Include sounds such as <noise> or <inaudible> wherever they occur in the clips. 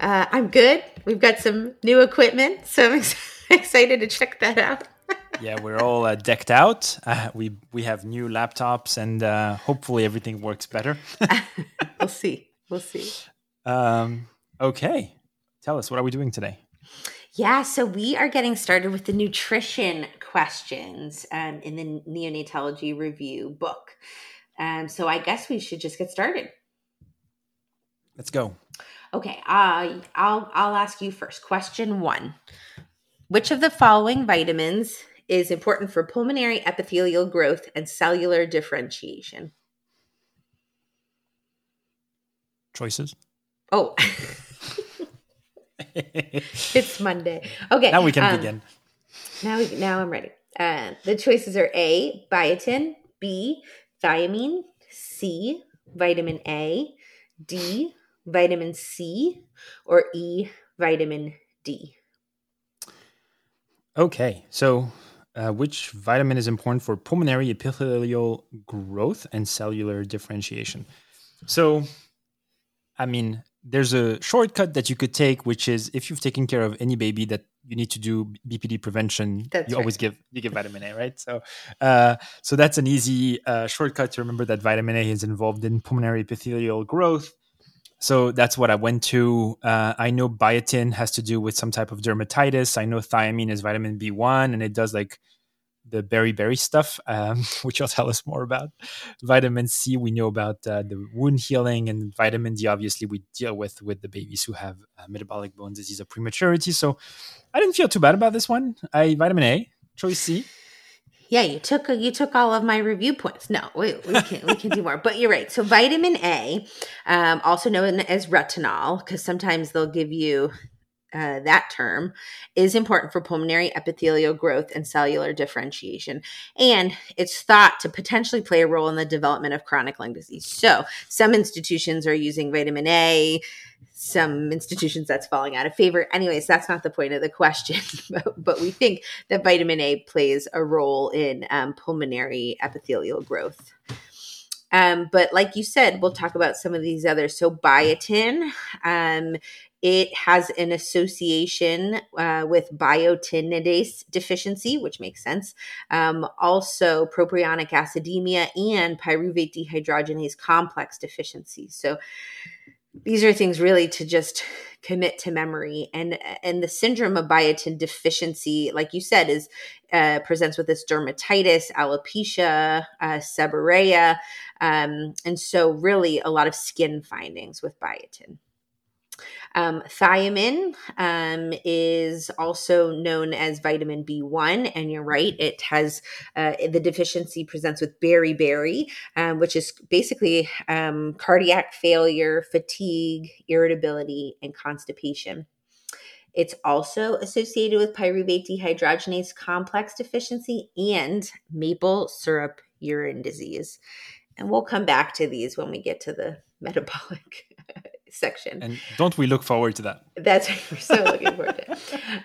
Uh, I'm good. We've got some new equipment, so I'm <laughs> ex- excited to check that out. <laughs> yeah, we're all uh, decked out. Uh, we we have new laptops, and uh, hopefully everything works better. <laughs> we'll see. We'll see. Um, okay, tell us what are we doing today? Yeah, so we are getting started with the nutrition questions um, in the neonatology review book. Um, so I guess we should just get started. Let's go. Okay, uh, I'll I'll ask you first. Question one: Which of the following vitamins is important for pulmonary epithelial growth and cellular differentiation? Choices. Oh, <laughs> it's Monday. Okay, now we can um, begin. Now, we, now I'm ready. Uh, the choices are A, biotin, B, thiamine, C, vitamin A, D, vitamin C, or E, vitamin D? Okay, so uh, which vitamin is important for pulmonary epithelial growth and cellular differentiation? So, I mean, there's a shortcut that you could take, which is if you've taken care of any baby that you need to do BPD prevention, that's you right. always give you give vitamin A, right? So, uh, so that's an easy uh, shortcut to remember that vitamin A is involved in pulmonary epithelial growth. So that's what I went to. Uh, I know biotin has to do with some type of dermatitis. I know thiamine is vitamin B1, and it does like the beriberi stuff, um, <laughs> which will tell us more about. Vitamin C, we know about uh, the wound healing, and vitamin D, obviously, we deal with with the babies who have uh, metabolic bone disease or prematurity. So I didn't feel too bad about this one. I vitamin A, choice C. Yeah, you took you took all of my review points. No, we, we can we can do more. But you're right. So vitamin A, um, also known as retinol, because sometimes they'll give you uh, that term is important for pulmonary epithelial growth and cellular differentiation. And it's thought to potentially play a role in the development of chronic lung disease. So, some institutions are using vitamin A, some institutions that's falling out of favor. Anyways, that's not the point of the question, <laughs> but, but we think that vitamin A plays a role in um, pulmonary epithelial growth. Um, but like you said, we'll talk about some of these others. So biotin, um, it has an association uh, with biotinidase deficiency, which makes sense. Um, also, propionic acidemia and pyruvate dehydrogenase complex deficiency. So, these are things really to just commit to memory and and the syndrome of biotin deficiency like you said is uh, presents with this dermatitis alopecia uh, seborrhea um, and so really a lot of skin findings with biotin um, thiamine um, is also known as vitamin B1, and you're right, it has uh, the deficiency presents with beriberi, um, which is basically um, cardiac failure, fatigue, irritability, and constipation. It's also associated with pyruvate dehydrogenase complex deficiency and maple syrup urine disease. And we'll come back to these when we get to the <laughs> metabolic section. And don't we look forward to that? That's right. We're so <laughs> looking forward to it.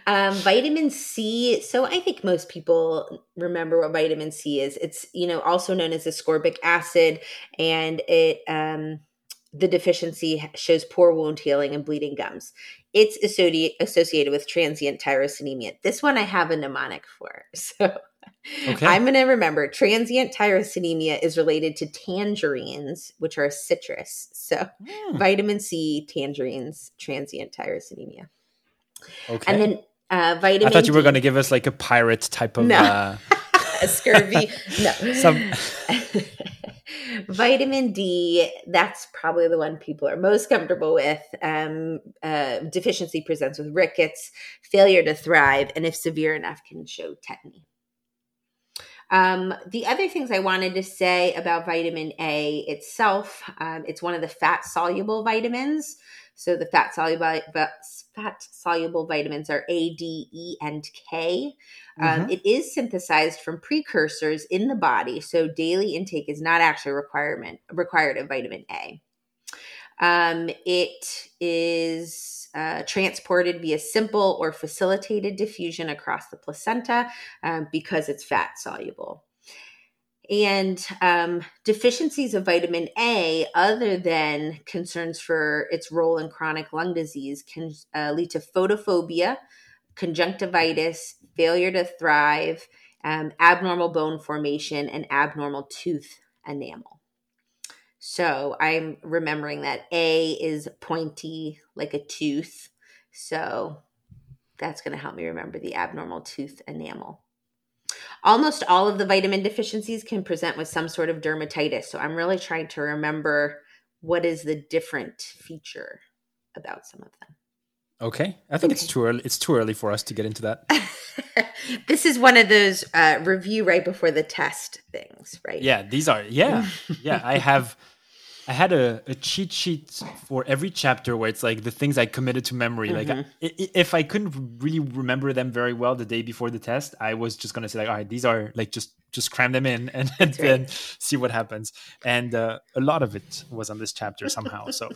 Um, vitamin C. So I think most people remember what vitamin C is. It's, you know, also known as ascorbic acid and it, um, the deficiency shows poor wound healing and bleeding gums. It's associated with transient tyrosinemia. This one I have a mnemonic for. <laughs> So Okay. I'm going to remember transient tyrosinemia is related to tangerines, which are citrus. So, mm. vitamin C, tangerines, transient tyrosinemia. Okay. And then uh, vitamin I thought you were going to give us like a pirate type of. No. Uh... <laughs> scurvy. No. <laughs> Some. <laughs> vitamin D, that's probably the one people are most comfortable with. Um, uh, deficiency presents with rickets, failure to thrive, and if severe enough, can show tetany. Um, the other things I wanted to say about vitamin A itself, um, it's one of the fat soluble vitamins. So the fat soluble fat soluble vitamins are A, D, E, and K. Um, mm-hmm. it is synthesized from precursors in the body, so daily intake is not actually requirement required of vitamin A. Um, it is uh, transported via simple or facilitated diffusion across the placenta um, because it's fat soluble. And um, deficiencies of vitamin A, other than concerns for its role in chronic lung disease, can uh, lead to photophobia, conjunctivitis, failure to thrive, um, abnormal bone formation, and abnormal tooth enamel. So I'm remembering that A is pointy like a tooth. So that's going to help me remember the abnormal tooth enamel. Almost all of the vitamin deficiencies can present with some sort of dermatitis. So I'm really trying to remember what is the different feature about some of them. Okay, I think okay. it's too early. It's too early for us to get into that. <laughs> this is one of those uh, review right before the test things, right? Yeah, these are. Yeah, <laughs> yeah. I have I had a, a cheat sheet for every chapter where it's like the things I committed to memory. Mm-hmm. Like I, if I couldn't really remember them very well the day before the test, I was just gonna say like, all right, these are like just just cram them in <laughs> and, and then right. see what happens. And uh, a lot of it was on this chapter somehow. so,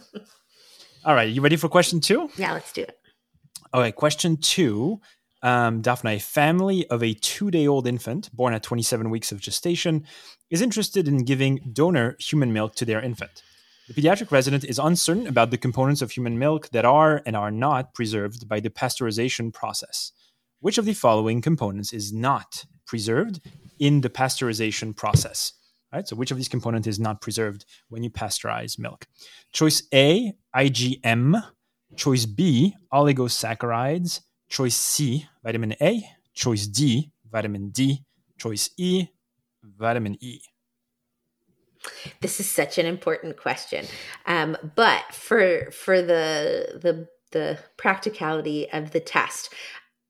all right, you ready for question two? Yeah, let's do it. All right, question two. Um, Daphna, family of a two day old infant born at 27 weeks of gestation is interested in giving donor human milk to their infant. The pediatric resident is uncertain about the components of human milk that are and are not preserved by the pasteurization process. Which of the following components is not preserved in the pasteurization process? Right, so which of these components is not preserved when you pasteurize milk? Choice A, IgM. Choice B, oligosaccharides. Choice C, vitamin A. Choice D, vitamin D. Choice E, vitamin E? This is such an important question, um, but for for the the the practicality of the test,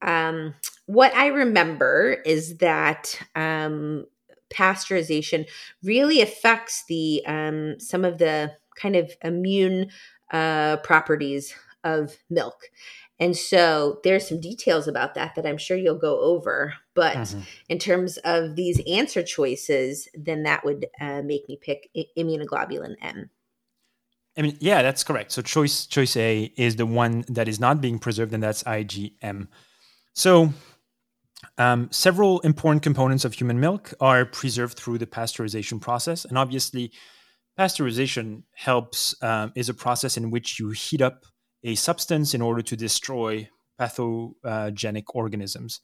um, what I remember is that um, pasteurization really affects the um, some of the kind of immune uh, properties of milk. And so there's some details about that that I'm sure you'll go over. But mm-hmm. in terms of these answer choices, then that would uh, make me pick immunoglobulin M. I mean, yeah, that's correct. So choice choice A is the one that is not being preserved, and that's IgM. So um, several important components of human milk are preserved through the pasteurization process, and obviously, pasteurization helps um, is a process in which you heat up a substance in order to destroy pathogenic organisms.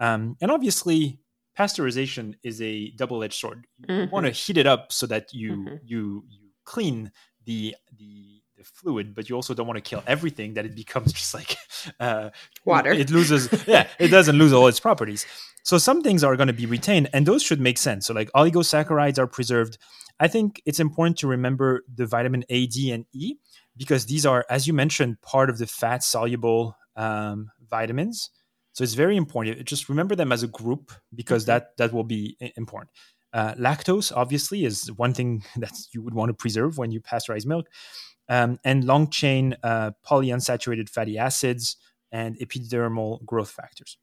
Um, and obviously, pasteurization is a double-edged sword. You mm-hmm. want to heat it up so that you mm-hmm. you you clean the the the fluid, but you also don't want to kill everything that it becomes <laughs> just like uh, water. It loses, yeah, it doesn't lose all its properties. So some things are going to be retained, and those should make sense. So like oligosaccharides are preserved. I think it's important to remember the vitamin A, D, and E because these are, as you mentioned, part of the fat soluble um, vitamins. So it's very important. Just remember them as a group because that that will be important. Uh, lactose, obviously, is one thing <laughs> that you would want to preserve when you pasteurize milk, um, and long chain uh, polyunsaturated fatty acids and epidermal growth factors.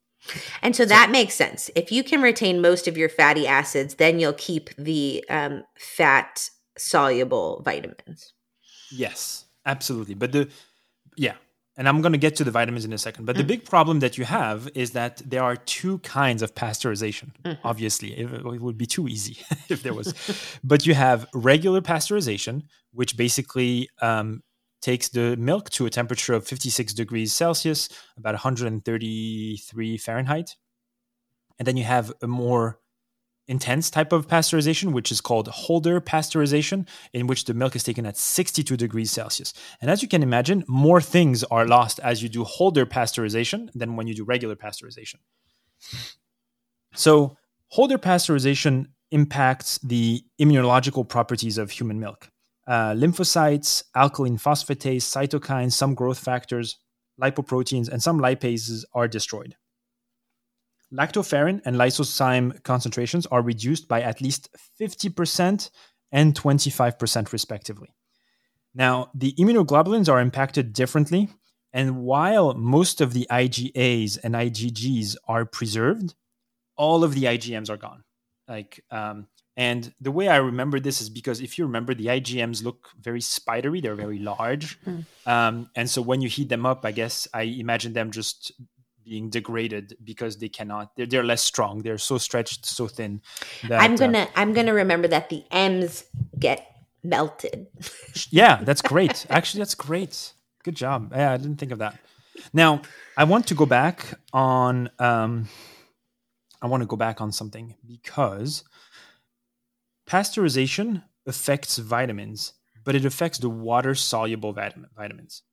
And so that makes sense. If you can retain most of your fatty acids, then you'll keep the um, fat soluble vitamins. Yes. Absolutely. But the, yeah. And I'm going to get to the vitamins in a second. But mm. the big problem that you have is that there are two kinds of pasteurization. Mm-hmm. Obviously, it, it, would be too easy <laughs> if there was. <laughs> but you have regular pasteurization, which basically um, takes the milk to a temperature of 56 degrees Celsius, about 133 Fahrenheit. And then you have a more intense type of pasteurization, which is called Holder pasteurization, in which the milk is taken at 62 degrees Celsius. And as you can imagine, more things are lost as you do Holder pasteurization than when you do regular pasteurization. So, Holder pasteurization impacts the immunological properties of human milk. Uh, lymphocytes, alkaline phosphatase, cytokines, some growth factors, lipoproteins, and some lipases are destroyed. Lactoferrin and lysozyme concentrations are reduced by at least 50% and 25%, respectively. Now, the immunoglobulins are impacted differently. And while most of the IgAs and IgGs are preserved, all of the IgMs are gone. Like, um, and the way I remember this is because if you remember, the IgMs look very spidery; they're very large, mm. um, and so when you heat them up, I guess I imagine them just being degraded because they cannot. They're, they're less strong. They're so stretched, so thin. That, I'm gonna uh, I'm gonna remember that the M's get melted. yeah, that's great. <laughs> Actually, that's great. Good job. Yeah, I didn't think of that. Now, I want to go back on. Um, I want to go back on something because pasteurization affects vitamins, but it affects the water soluble vitamin, vitamins.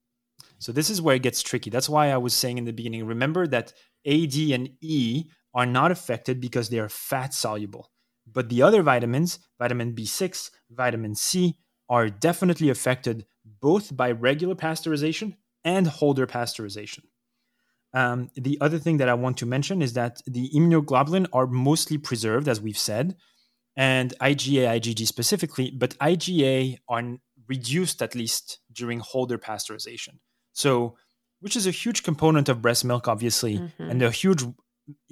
So this is where it gets tricky. That's why I was saying in the beginning remember that A, D, and E are not affected because they are fat soluble. But the other vitamins, vitamin B6, vitamin C, are definitely affected both by regular pasteurization and Holder pasteurization. Um, the other thing that I want to mention is that the immunoglobulin are mostly preserved, as we've said, and IgA, IgG specifically, but IgA are reduced at least during Holder pasteurization. So, which is a huge component of breast milk, obviously, mm-hmm. and a huge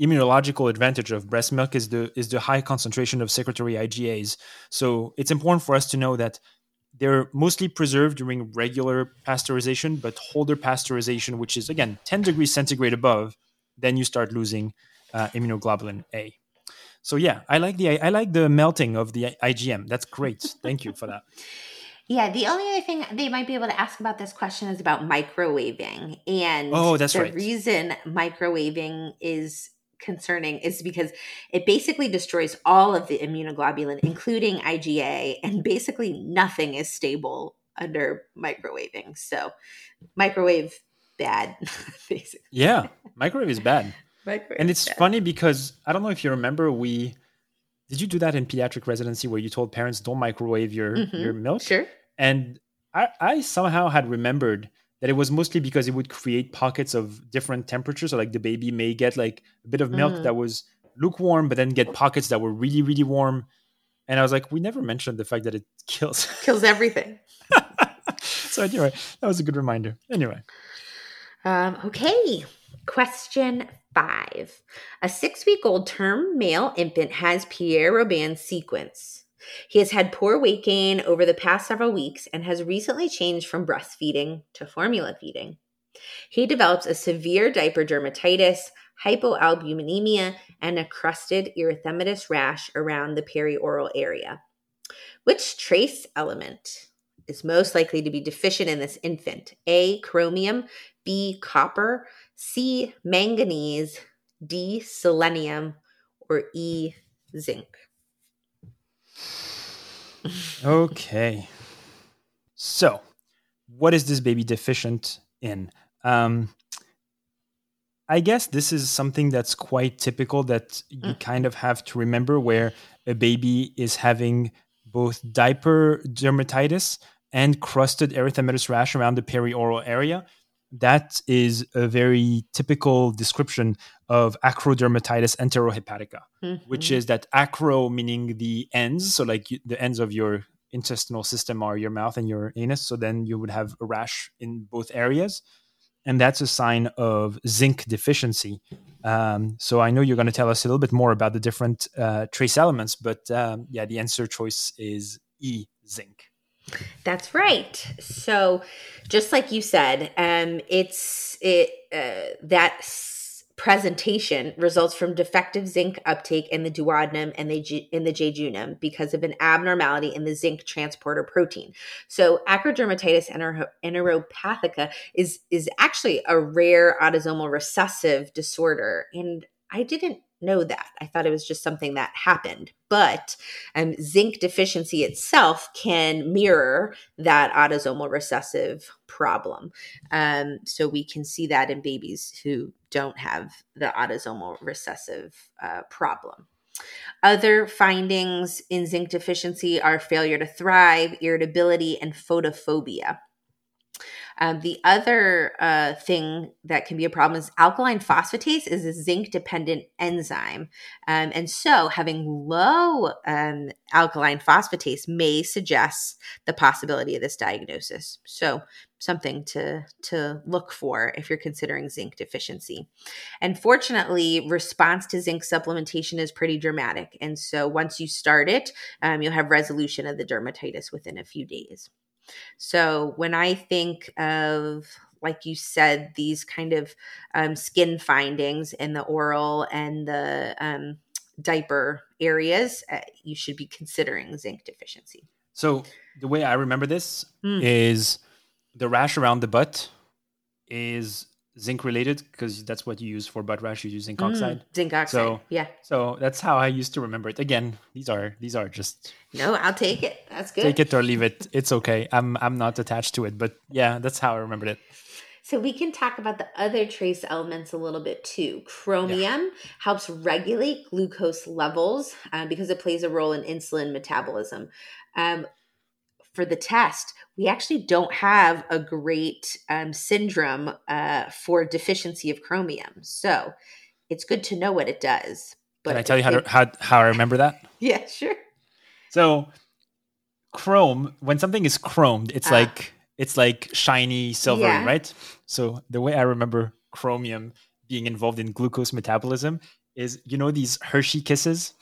immunological advantage of breast milk is the is the high concentration of secretory IgAs. So it's important for us to know that they're mostly preserved during regular pasteurization, but Holder pasteurization, which is again 10 degrees centigrade above, then you start losing uh, immunoglobulin A. So yeah, I like the I like the melting of the IgM. That's great. Thank you for that. <laughs> Yeah, the only other thing they might be able to ask about this question is about microwaving. And oh, that's the right. reason microwaving is concerning is because it basically destroys all of the immunoglobulin, including IgA, and basically nothing is stable under microwaving. So, microwave bad, <laughs> basically. Yeah, microwave is bad. microwave and it's bad. funny because I don't know if you remember, we did you do that in pediatric residency where you told parents don't microwave your mm-hmm. your milk? Sure. And I, I somehow had remembered that it was mostly because it would create pockets of different temperatures. So like the baby may get like a bit of milk mm. that was lukewarm, but then get pockets that were really, really warm. And I was like, we never mentioned the fact that it <laughs> kills kills everything. <laughs> so anyway, that was a good reminder. Anyway. Um, okay. Question five. A six week old term male infant has Pierre Robin sequence. He has had poor weight gain over the past several weeks and has recently changed from breastfeeding to formula feeding. He develops a severe diaper dermatitis, hypoalbuminemia, and a crusted erythematous rash around the perioral area. Which trace element is most likely to be deficient in this infant? A. Chromium, B. Copper, C. Manganese, D. Selenium, or E. Zinc? Okay. So, what is this baby deficient in? Um, I guess this is something that's quite typical that you mm. kind of have to remember where a baby is having both diaper dermatitis and crusted erythematous rash around the perioral area that is a very typical description of acrodermatitis enteropathica, mm-hmm. which is that acro meaning the ends, so like the ends of your intestinal system are your mouth and your anus. So then you would have a rash in both areas. And that's a sign of zinc deficiency. Um, so I know you're going to tell us a little bit more about the different uh, trace elements, but um, yeah, the answer choice is E, zinc. That's right. So, just like you said, um, it's it uh, that presentation results from defective zinc uptake in the duodenum and the in the jejunum because of an abnormality in the zinc transporter protein. So, acrodermatitis enteropathica is is actually a rare autosomal recessive disorder, and I didn't know that. I thought it was just something that happened. But um, zinc deficiency itself can mirror that autosomal recessive problem. Um, so we can see that in babies who don't have the autosomal recessive uh, problem. Other findings in zinc deficiency are failure to thrive, irritability, and photophobia. Um, the other uh, thing that can be a problem is alkaline phosphatase is a zinc dependent enzyme. Um, and so having low um, alkaline phosphatase may suggest the possibility of this diagnosis. So something to to look for if you're considering zinc deficiency. And fortunately, response to zinc supplementation is pretty dramatic. And so once you start it, um, you'll have resolution of the dermatitis within a few days. So when I think of like you said, these kind of um, skin findings in the oral and the um, diaper areas, uh, you should be considering zinc deficiency. So the way I remember this Mm. is the rash around the butt is zinc related because that's what you use for butt rash. You use zinc oxide. Mm, zinc oxide. So- yeah. So that's how I used to remember it. Again, these are these are just No, I'll take it. That's good. take it or leave it. It's okay. I'm I'm not attached to it, but yeah, that's how I remembered it. So we can talk about the other trace elements a little bit too. Chromium helps regulate glucose levels uh, because it plays a role in insulin metabolism. Um, for the test, we actually don't have a great um, syndrome uh, for deficiency of chromium. So it's good to know what it does. Can I tell you how to, how how I remember that? <laughs> Yeah, sure. So chrome, when something is chromed, it's Ah. like it's like shiny silvery, Yeah. right? So the way I remember chromium being involved in glucose metabolism is you know these Hershey kisses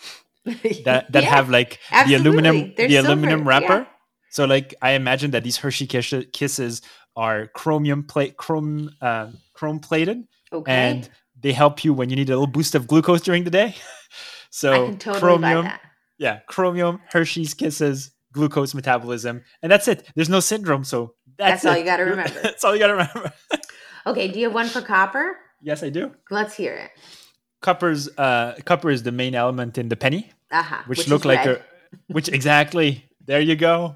<laughs> that that Yeah, have like the absolutely. aluminum They're the silver, aluminum wrapper. yeah. So like I imagine that these Hershey kisses are chromium plate chrome uh, chrome plated Okay. and they help you when you need a little boost of glucose during the day. <laughs> So I can totally chromium, that. yeah, chromium, Hershey's kisses, glucose metabolism, and that's it. There's no syndrome, so that's, That's all you gotta <laughs> remember. that's all you gotta remember. <laughs> Okay, do you have one for copper? yes, I do. Let's hear it. Copper's uh, copper is the main element in the penny, Uh-huh. which, is look like red. a, which exactly. There you go.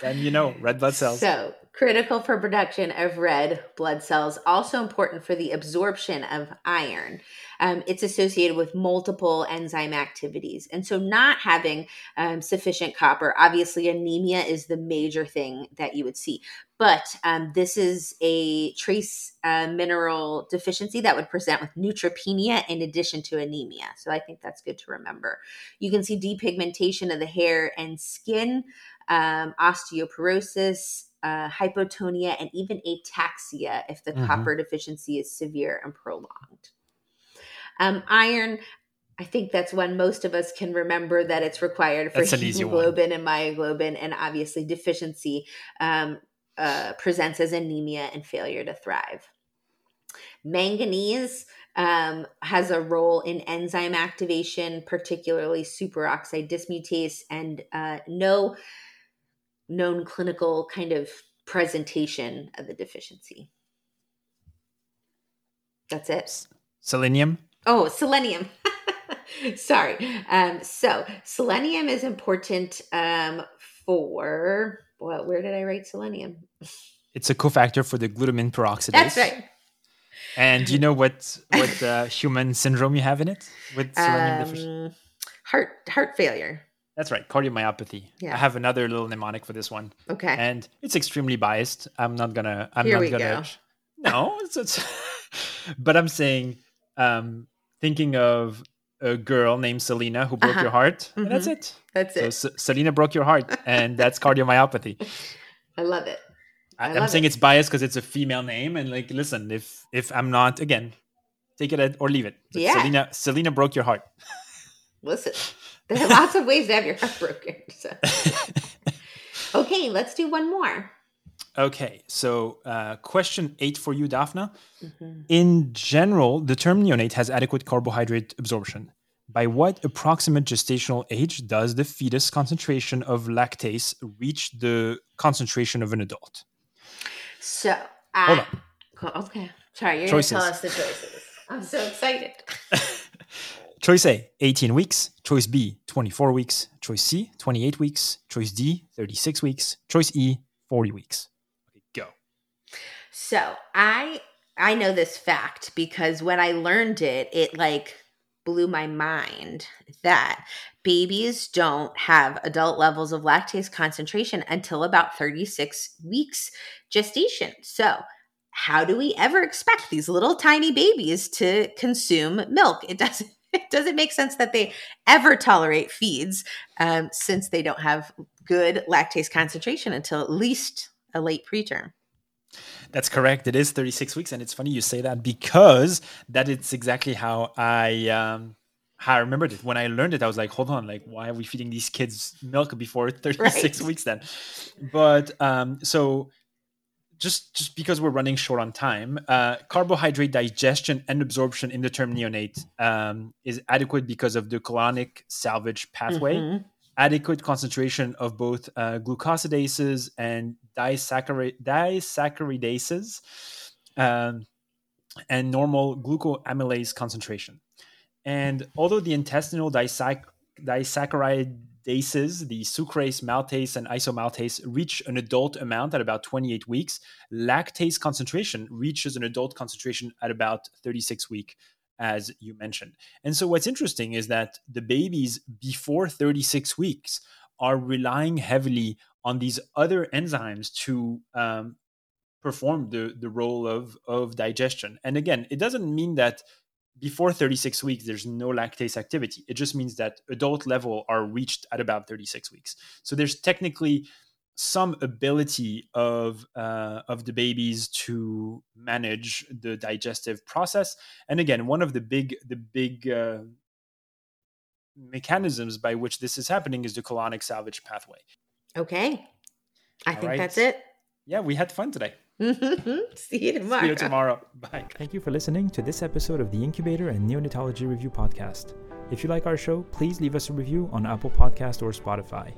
Then you know red blood cells. So, critical for production of red blood cells, also important for the absorption of iron. Um, it's associated with multiple enzyme activities. And so, not having um, sufficient copper, obviously, anemia is the major thing that you would see. But um, this is a trace uh, mineral deficiency that would present with neutropenia in addition to anemia. So, I think that's good to remember. You can see depigmentation of the hair and skin um, osteoporosis, uh, hypotonia, and even ataxia if the Mhm. copper deficiency is severe and prolonged. Um, iron, I think that's one most of us can remember that it's required for That's an easy one. hemoglobin and myoglobin, and obviously deficiency um, uh, presents as anemia and failure to thrive. Manganese um, has a role in enzyme activation, particularly superoxide dismutase, and uh, no known clinical kind of presentation of the deficiency. That's it. Selenium. Oh, selenium. <laughs> Sorry. Um, so selenium is important um, for well, where did I write selenium? <laughs> It's a cofactor for the glutamine peroxidase. That's right. And do you know what what uh, human syndrome you have in it with selenium <laughs> deficiency? Um, heart heart failure. That's right, cardiomyopathy. Yeah. I have another little mnemonic for this one, Okay. and it's extremely biased. I'm not gonna. I'm Here not we gonna. go. <laughs> No, it's, it's <laughs> but I'm saying, um, thinking of a girl named Selena who broke Uh-huh. your heart, and that's Mhm. it. That's So it. S- Selena broke your heart, and that's cardiomyopathy. <laughs> I love it. I I'm saying it. it's biased because it's a female name, and like, listen, if if I'm not again, take it or leave it. But Yeah. Selena, Selena broke your heart. Listen, <laughs> there are lots of ways to have your heart <laughs> broken. So. <laughs> Okay, let's do one more. okay, so uh, question eight for you, Daphna. Mhm. In general, the term neonate has adequate carbohydrate absorption. By what approximate gestational age does the fetus concentration of lactase reach the concentration of an adult? So, Hold I, Cool, okay. Sorry, you're going to tell us the choices. I'm so excited. Choice A, 18 weeks. Choice B, 24 weeks. Choice C, 28 weeks. Choice D, 36 weeks. Choice E, 40 weeks. Okay, go. So I I know this fact because when I learned it, it like blew my mind that babies don't have adult levels of lactase concentration until about 36 weeks gestation. So, how do we ever expect these little tiny babies to consume milk? It doesn't <laughs> it doesn't make sense that they ever tolerate feeds um, since they don't have good lactase concentration until at least a late preterm. That's correct. It is 36 weeks, and it's funny you say that because that is exactly how I um, how I remembered it. When I learned it, I was like, "Hold on, like, why are we feeding these kids milk before 36 right. weeks?" Then, but um, so just just because we're running short on time, uh, carbohydrate digestion and absorption in the term neonate um, is adequate because of the colonic salvage pathway. Mm-hmm adequate concentration of both uh, glucosidases and disaccharide, disaccharidases um, and normal glucoamylase concentration. And although the intestinal disac- disaccharidases, the sucrase, maltase, and isomaltase, reach an adult amount at about 28 weeks, lactase concentration reaches an adult concentration at about 36 weeks as you mentioned. And so, what's interesting is that the babies before 36 weeks are relying heavily on these other enzymes to um, perform the, the role of, of digestion. And again, it doesn't mean that before 36 weeks there's no lactase activity. It just means that adult level are reached at about 36 weeks. So, there's technically some ability of uh, of the babies to manage the digestive process and again one of the big the big uh, mechanisms by which this is happening is the colonic salvage pathway okay i All think right. that's it yeah we had fun today <laughs> see you tomorrow see you tomorrow bye thank you for listening to this episode of the incubator and neonatology review podcast if you like our show please leave us a review on apple podcast or spotify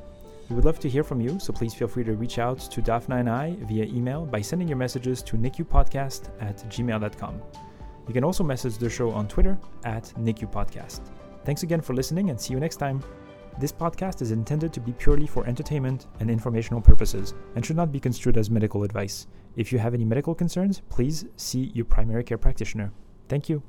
we would love to hear from you, so please feel free to reach out to Daphna and I via email by sending your messages to nicupodcast at gmail.com. You can also message the show on Twitter at nicupodcast. Thanks again for listening and see you next time. This podcast is intended to be purely for entertainment and informational purposes and should not be construed as medical advice. If you have any medical concerns, please see your primary care practitioner. Thank you.